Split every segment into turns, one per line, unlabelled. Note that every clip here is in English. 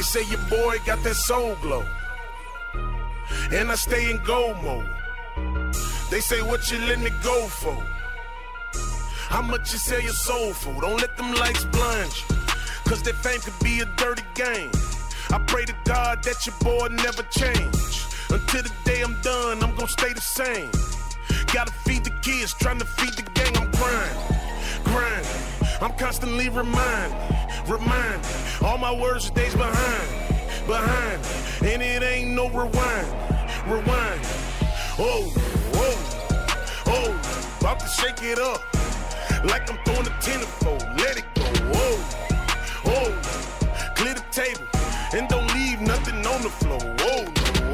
They say your boy got that soul glow. And I stay in gold mode. They say what you let me go for? How much you sell your soul for? Don't let them lights blind you. Cause that fame could be a dirty game. I pray to God that your boy never change. Until the day I'm done, I'm gonna stay the same. Gotta feed the kids, trying to feed the gang. I'm grinding, grinding. I'm constantly reminded, reminded. All my words stays behind, behind. And it ain't no rewind, rewind. Oh, oh, oh. About to shake it up. Like I'm throwing a tenfold. Let it go. Oh, oh. Clear the table. And don't leave nothing on the floor. Oh, whoa,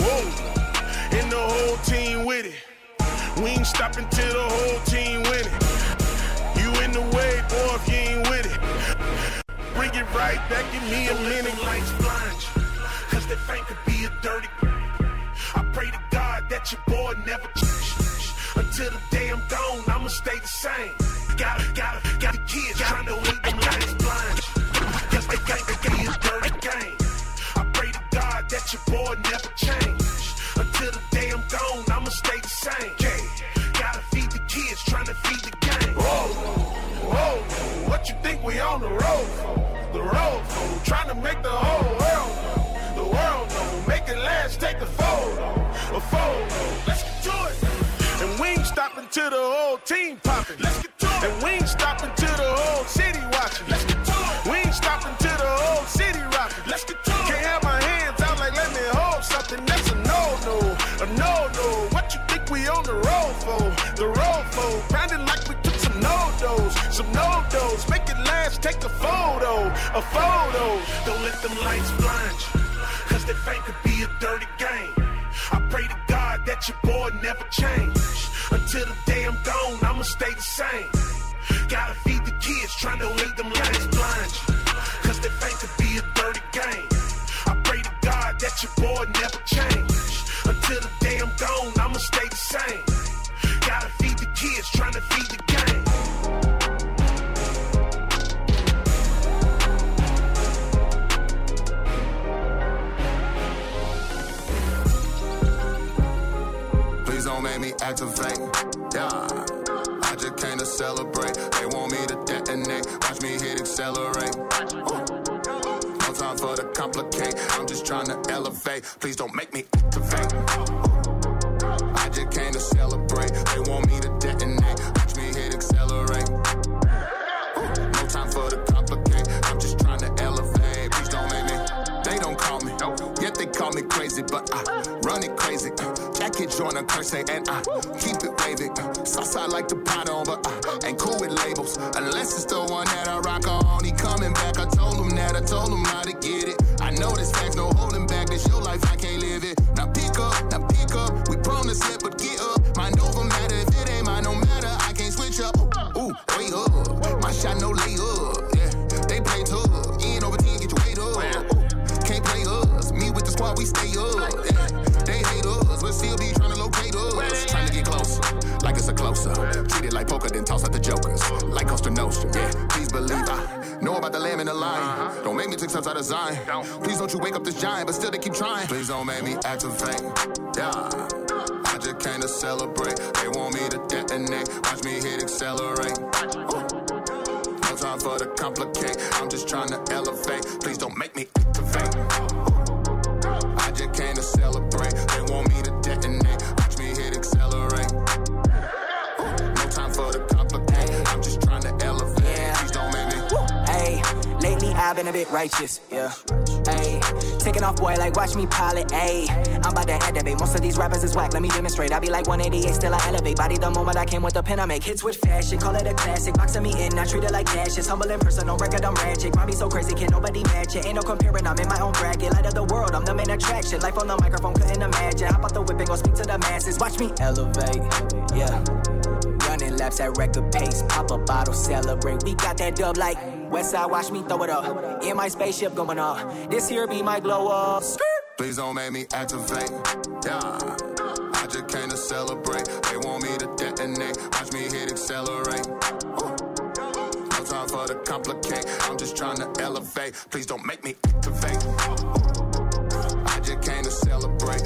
whoa. Oh, and the whole team with it. We ain't stopping till the whole team win it. You in the way, boy, if you ain't. Bring it right back, give me a minute. Lights blind you, cause that fame could be a dirty game. I pray to God that your boy never change. Until the day I'm gone, I'ma stay the same. Gotta, gotta, got the kids trying to lead them lights blind you. Cause they think they be a dirty game. I pray to God that your boy never change. Until the day I'm gone, I'ma stay the same. Yeah, gotta feed the kids, trying to feed the game. Whoa, whoa, what you think we on the road for? The road? Trying to make the whole world know. The world know. Make it last, take a photo. A photo. Let's get to it. And we ain't stopping till the whole team popping. Let's get to it. And we ain't stopping till a photo. Don't let them lights blind you. Cause that fame could be a dirty game. I pray to God that your boy never change. Until the day I'm gone, I'ma stay the same. Gotta feed the kids, trying to
activate. Yeah. I just came to celebrate. They want me to detonate. Watch me hit accelerate. Ooh. No time for the complicate. I'm just trying to elevate. Please don't make me activate. I just came to celebrate. They want me to detonate. Watch me hit accelerate. Ooh. No time for the complicate. I'm just trying to elevate. Please don't make me. They don't call me. Yet they call me crazy, but I run it crazy. Join a curse and I uh, keep it waving. Uh. Southside like the pot on, but uh, I ain't cool with labels. Unless it's the one that I rock on. He coming back. I told him that. I told him how to get it. I know this facts, no holding back. This your life, I can't live it. Now pick up, now pick up. We prone to slip, but get up. Mind over matter. If it ain't mine, no matter. I can't switch up. Ooh, wait up. My shot no lay up. Yeah, they play tough. In over 10, get your weight up. Ooh, can't play us. Me with the squad, we stay up. Yeah, they hate us. We'll still be it's a closer. Treat it like poker, then toss out the jokers. Like Cosa Nostra. Yeah, please believe I know about the lamb and the lion. Don't make me take steps out of Zion. Please don't you wake up this giant, but still they keep trying. Please don't make me activate. Yeah. I just came to celebrate. They want me to detonate. Watch me hit accelerate. No time for the complicate. I'm just trying to elevate. Please don't make me activate.
I've been a bit righteous, yeah. Hey, taking off, boy, like watch me pilot. Hey, I'm about to activate. Most of these rappers is whack. Let me demonstrate. I be like 188, still I elevate. Body the moment I came with the pen, I make hits with fashion. Call it a classic. Boxing me in, I treat it like cash. It's humble in person, on record, I'm ratchet. Mommy so crazy, can nobody match it. Ain't no comparing, I'm in my own bracket. Light of the world, I'm the main attraction. Life on the microphone, couldn't imagine. Hop out the whip and go speak to the masses. Watch me elevate, yeah. Running laps at record pace, pop a bottle, celebrate. We got that dub like Westside, watch me throw it up. In my spaceship going up. This here be my glow up.
Please don't make me activate. Yeah. I just came to celebrate. They want me to detonate. Watch me hit accelerate. No time for the
complicate. I'm just trying to elevate. Please don't make me activate. I just came to celebrate.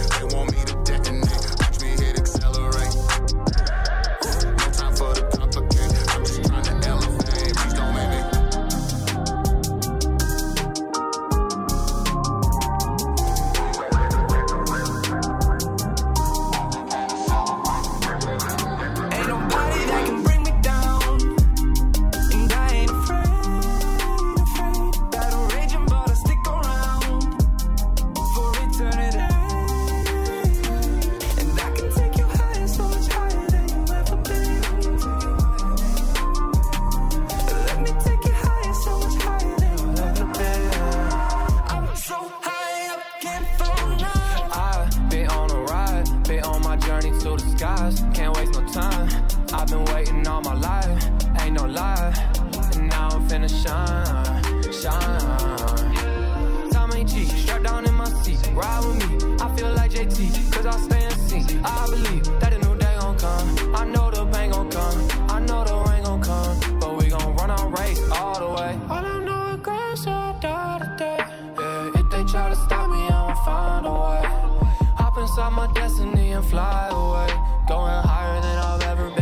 outside my destiny and fly away. Going higher than I've ever been.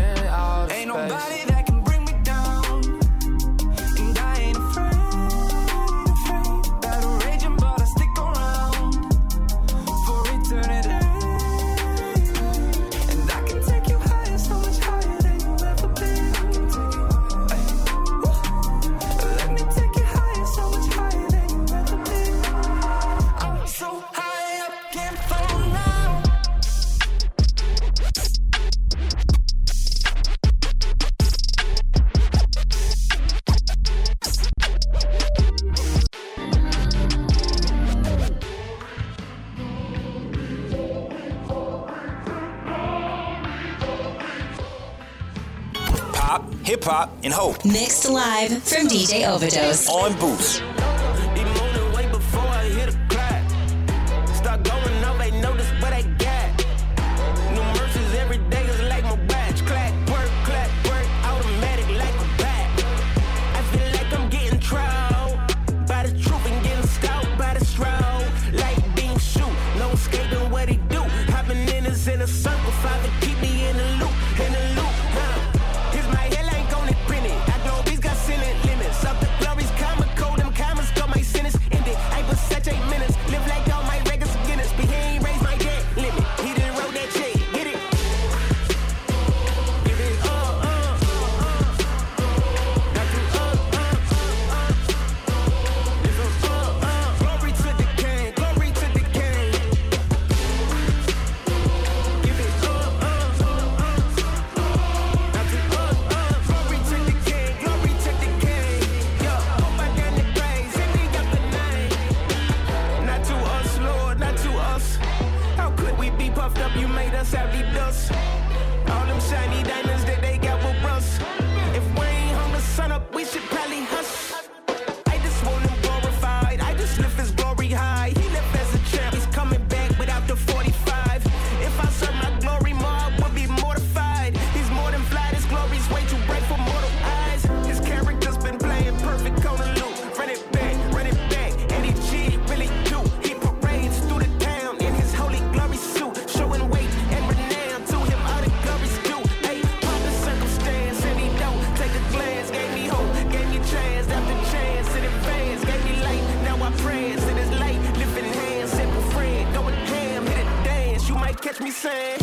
in hope.
Mixed live from DJ Overdose
on Boost.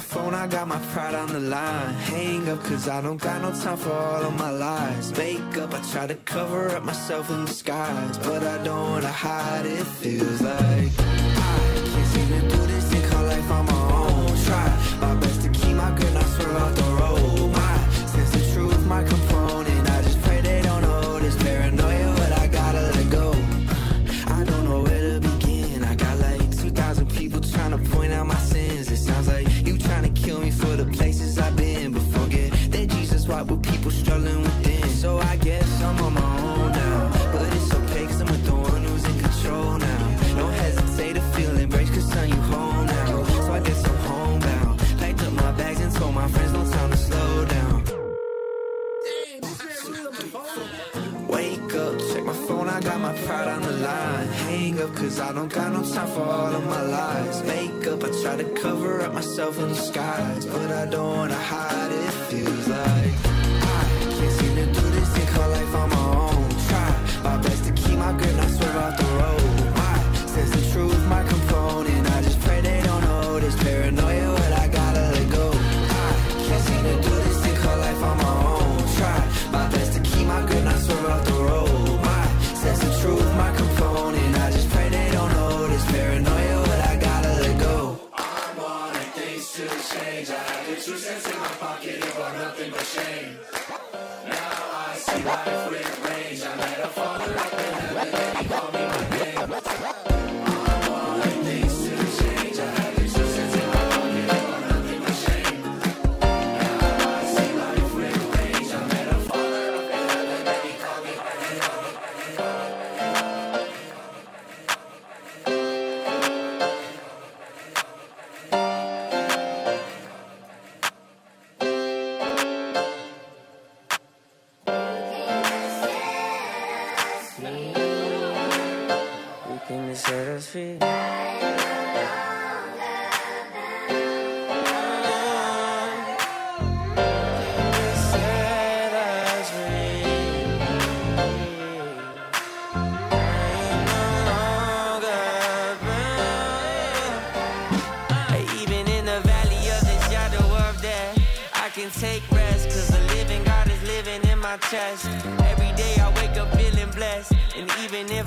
my phone, I got my pride on the line. Hang up cause I don't got no time for all of my lies. Make up, I try to cover up myself in disguise But I don't wanna hide, it feels like.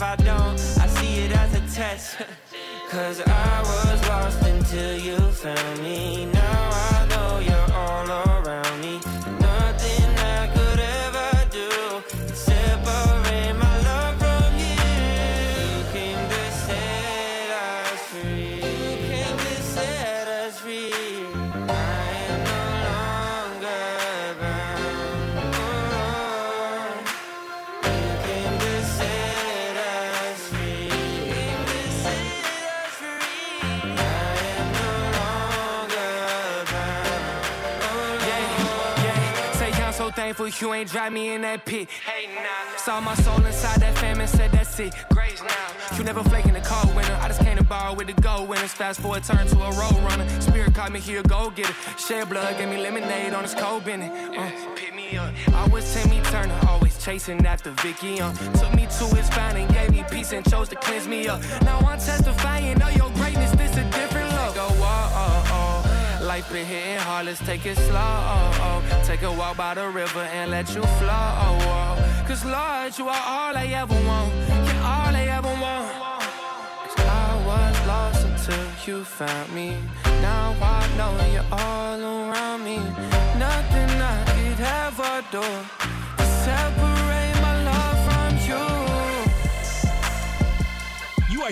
I
don't,
thankful you ain't drive me in that pit. Hey, nah. Saw my soul inside that famine, said that's it. Grace now. You never flake in the cold winter. I just came to borrow with the gold winners. Fast forward, turn to a road runner. Spirit caught me here, go get it. Shed blood, gave me lemonade on this cold bennett. Uh, pick me up. I was Timmy Turner, always chasing after Vicky. Uh, took me to his fountain, gave me peace and chose to cleanse me up. Now I'm testifying of your greatness. This a different Life been hitting hard, let's take it slow. Take a walk by the river and let you flow. Cause Lord, you are all I ever want. You're all I ever want. Cause I was lost until you found me. Now I know you're all around me. Nothing I could ever do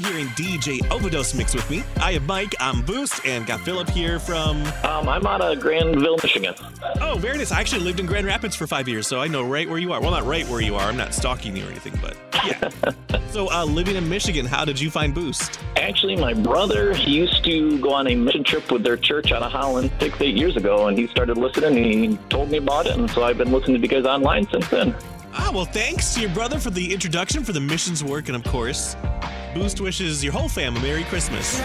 hearing DJ Overdose Mix with me. I have Mike, I'm Boost, and got Philip here from.
Um, I'm out of Grandville, Michigan.
Oh, very nice. I actually lived in Grand Rapids for five years, so I know right where you are. Well, not right where you are. I'm not stalking you or anything, but yeah. so, uh, living in Michigan, how did you find Boost?
Actually, my brother he used to go on a mission trip with their church out of Holland six, eight years ago, and he started listening. And he told me about it, and so I've been listening to you guys online since then.
Ah, well, thanks to your brother for the introduction for the missions work, and of course, Boost wishes your whole fam a Merry Christmas.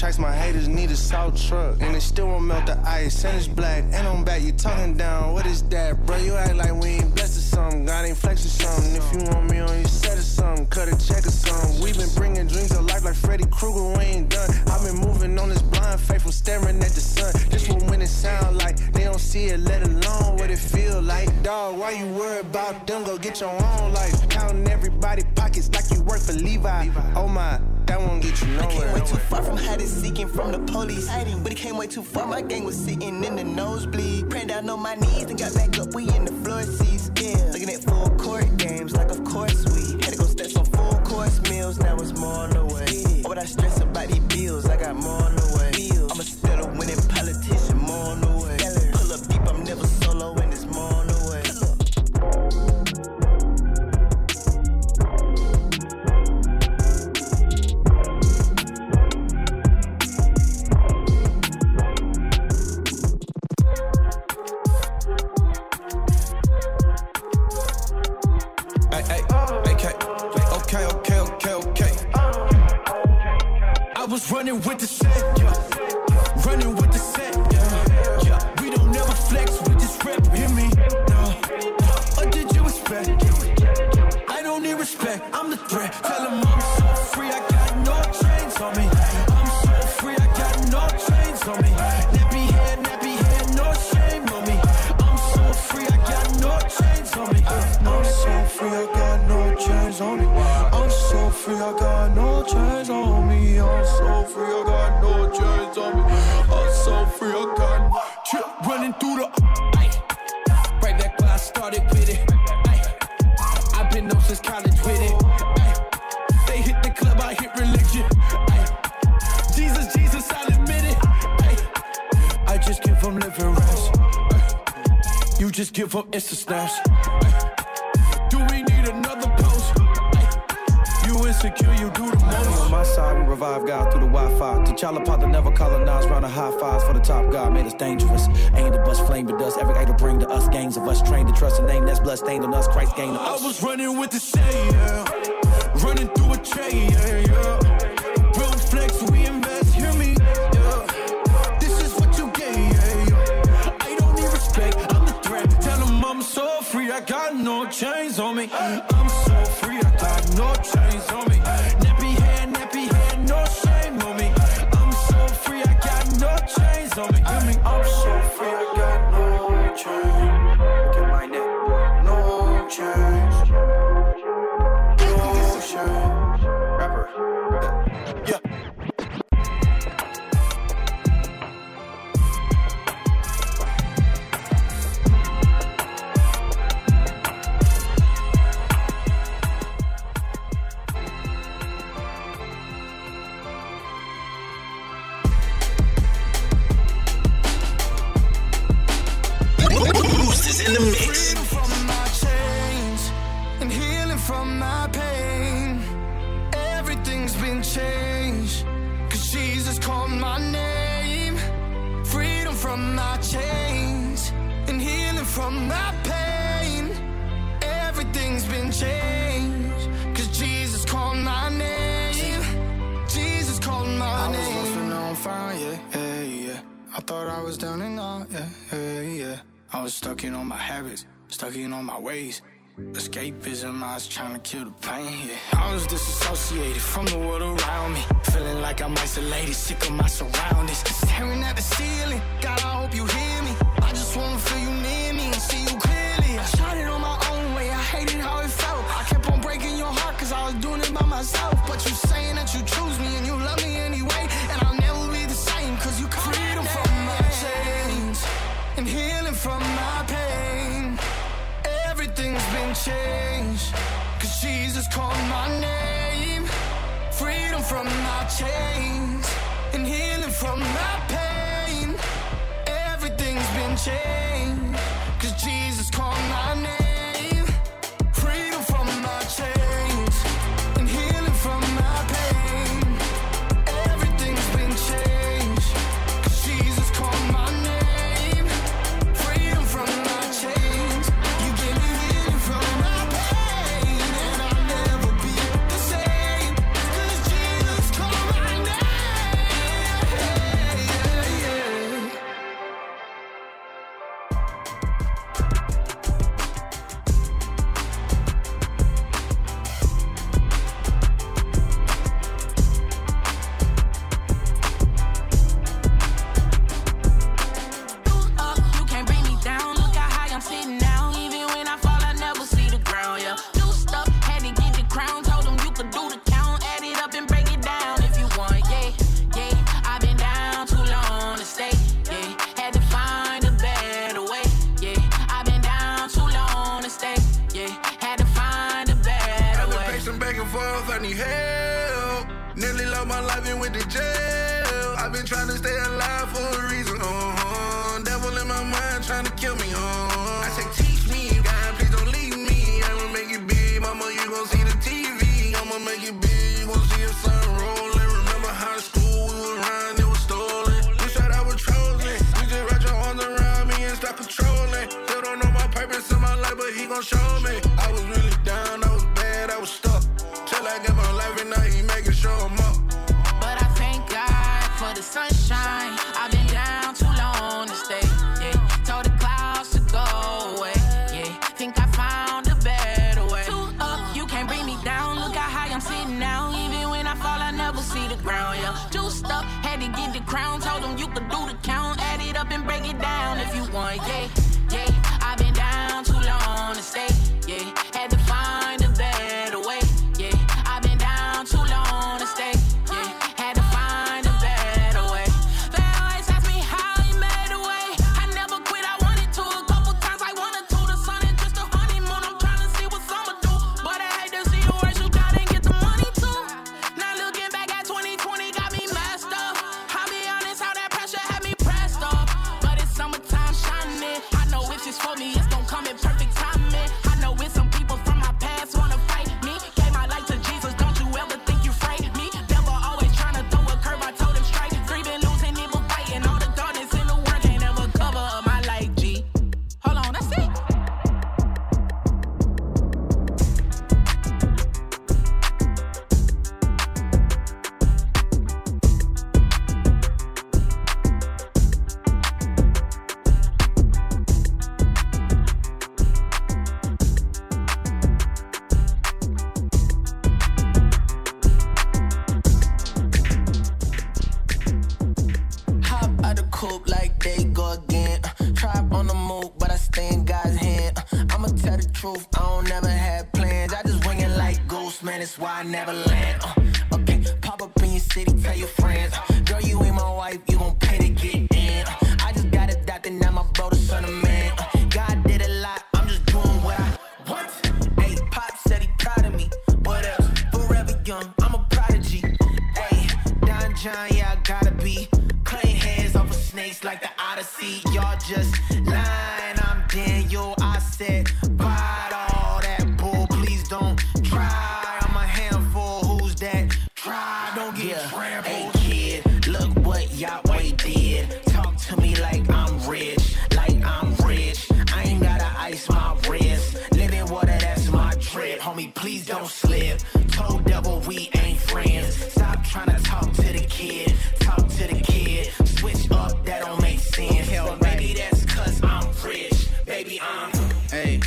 Tracks, my haters need a salt truck. And it still won't melt the ice, and it's black. And I'm back, you talking down, what is that? Bro, you act like we ain't blessed or something. God ain't flexing something. If you want me on your set or something, cut a check or something. we been bringing dreams to life like Freddy Krueger, we ain't done. I've been moving on this blind faith from staring at the sun. This what when it sound like don't see it, let alone what it feel like. Dog, why you worry about them? Go get your own life. Counting everybody pockets like you work for Levi. Oh my, that won't get you nowhere.
I came way too far from hiding, seeking from the police. But it came way too far, my gang was sitting in the nosebleed. Praying down on my knees and got back up, we in the floor seats. Yeah, looking at full court games, like of course we had to go step some full course meals, now it's more on the way. What I stress about these bills, I got more on the
was running with the set, yeah. Running Just Insta snaps. Do we need another post? You insecure, you do the most.
On my side, we revive God through the Wi-Fi. T'Challa partner never colonized, round of high fives for the top God made us dangerous. Ain't the bust flame, but does every idol bring to us gangs of us trained to trust a name that's bloodstained on us. Christ gained on
I was running with the say, yeah. Running through a chain, yeah, yeah.
Hey. Was trying to kill the pain, yeah. I was disassociated from the world around me. Feeling like I'm isolated, sick of my surroundings.
Staring at the ceiling, God, I hope you hear me. I just wanna feel you near me and see you clearly. I tried it on my own way, I hated how it felt. I kept on breaking your heart cause I was doing it by myself. But you saying that you choose me and you love me Been changed cause Jesus called my name. Freedom from my chains and healing from my pain. Everything's been changed. Cause Jesus called my name.
truth, I don't never have plans. I just winging like ghosts, man, that's why I never land. Uh, okay, pop up in your city, tell your friends. Uh, girl, you ain't my wife, you gon' homie, please don't slip. Told double, we ain't friends. Stop trying to talk to the kid, talk to the kid. Switch up, that don't make sense. Hell, maybe that's cause I'm rich. Baby, I'm.
Hey.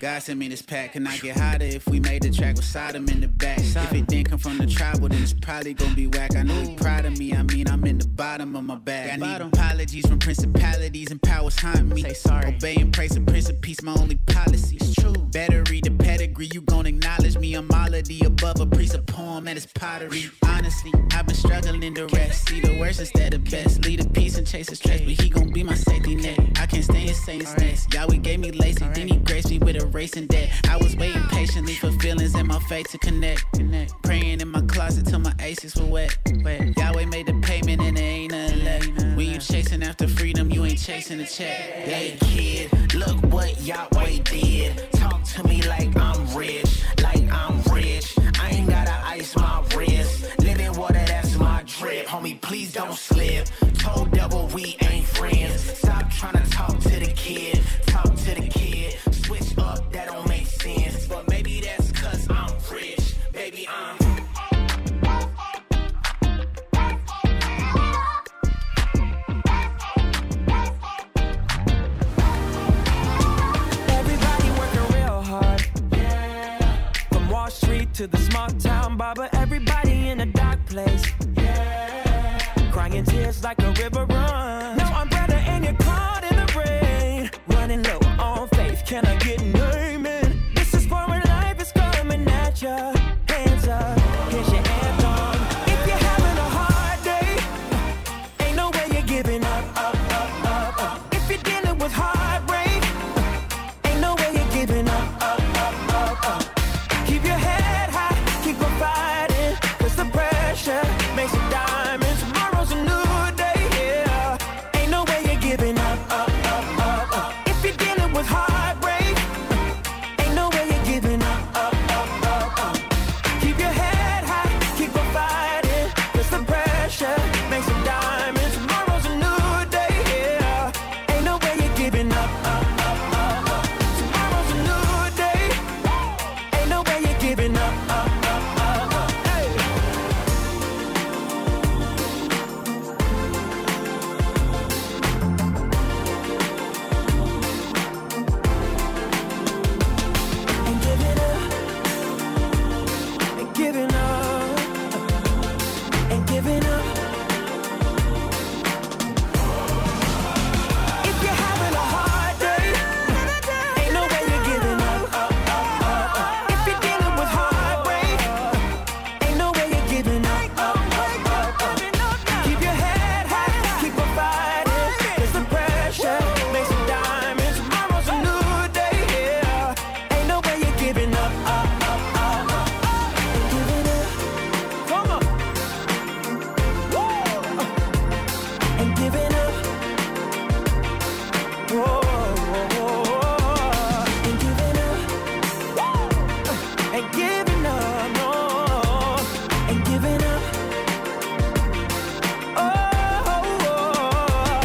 God sent me this pack. Can I get hotter if we made the track with Sodom in the back? If it didn't come from the tribal, then it's probably gonna be whack. I know he proud of me. I mean, I'm in the bottom of my bag. I need apologies from principalities and powers haunting me. Say sorry. Obey and praise the Prince of Peace, my only policy. It's true. Battery the pedigree. You gon' acknowledge me. I'm all of the above. A priest, a poem, and it's pottery. Honestly, I've been struggling to rest. See the worst instead of best. Lead a peace and chase a stress. But he gon' be my safety net. I can't stand Satan's next. Yahweh gave me lazy. Then he graced me with a racing debt. I was waiting patiently for feelings and my faith to connect. Praying in my closet till my aces were wet. wet. Yahweh made the payment and there ain't nothing left. When you chasing after freedom, you ain't chasing a check.
Hey kid, look what Yahweh did to me like I'm rich.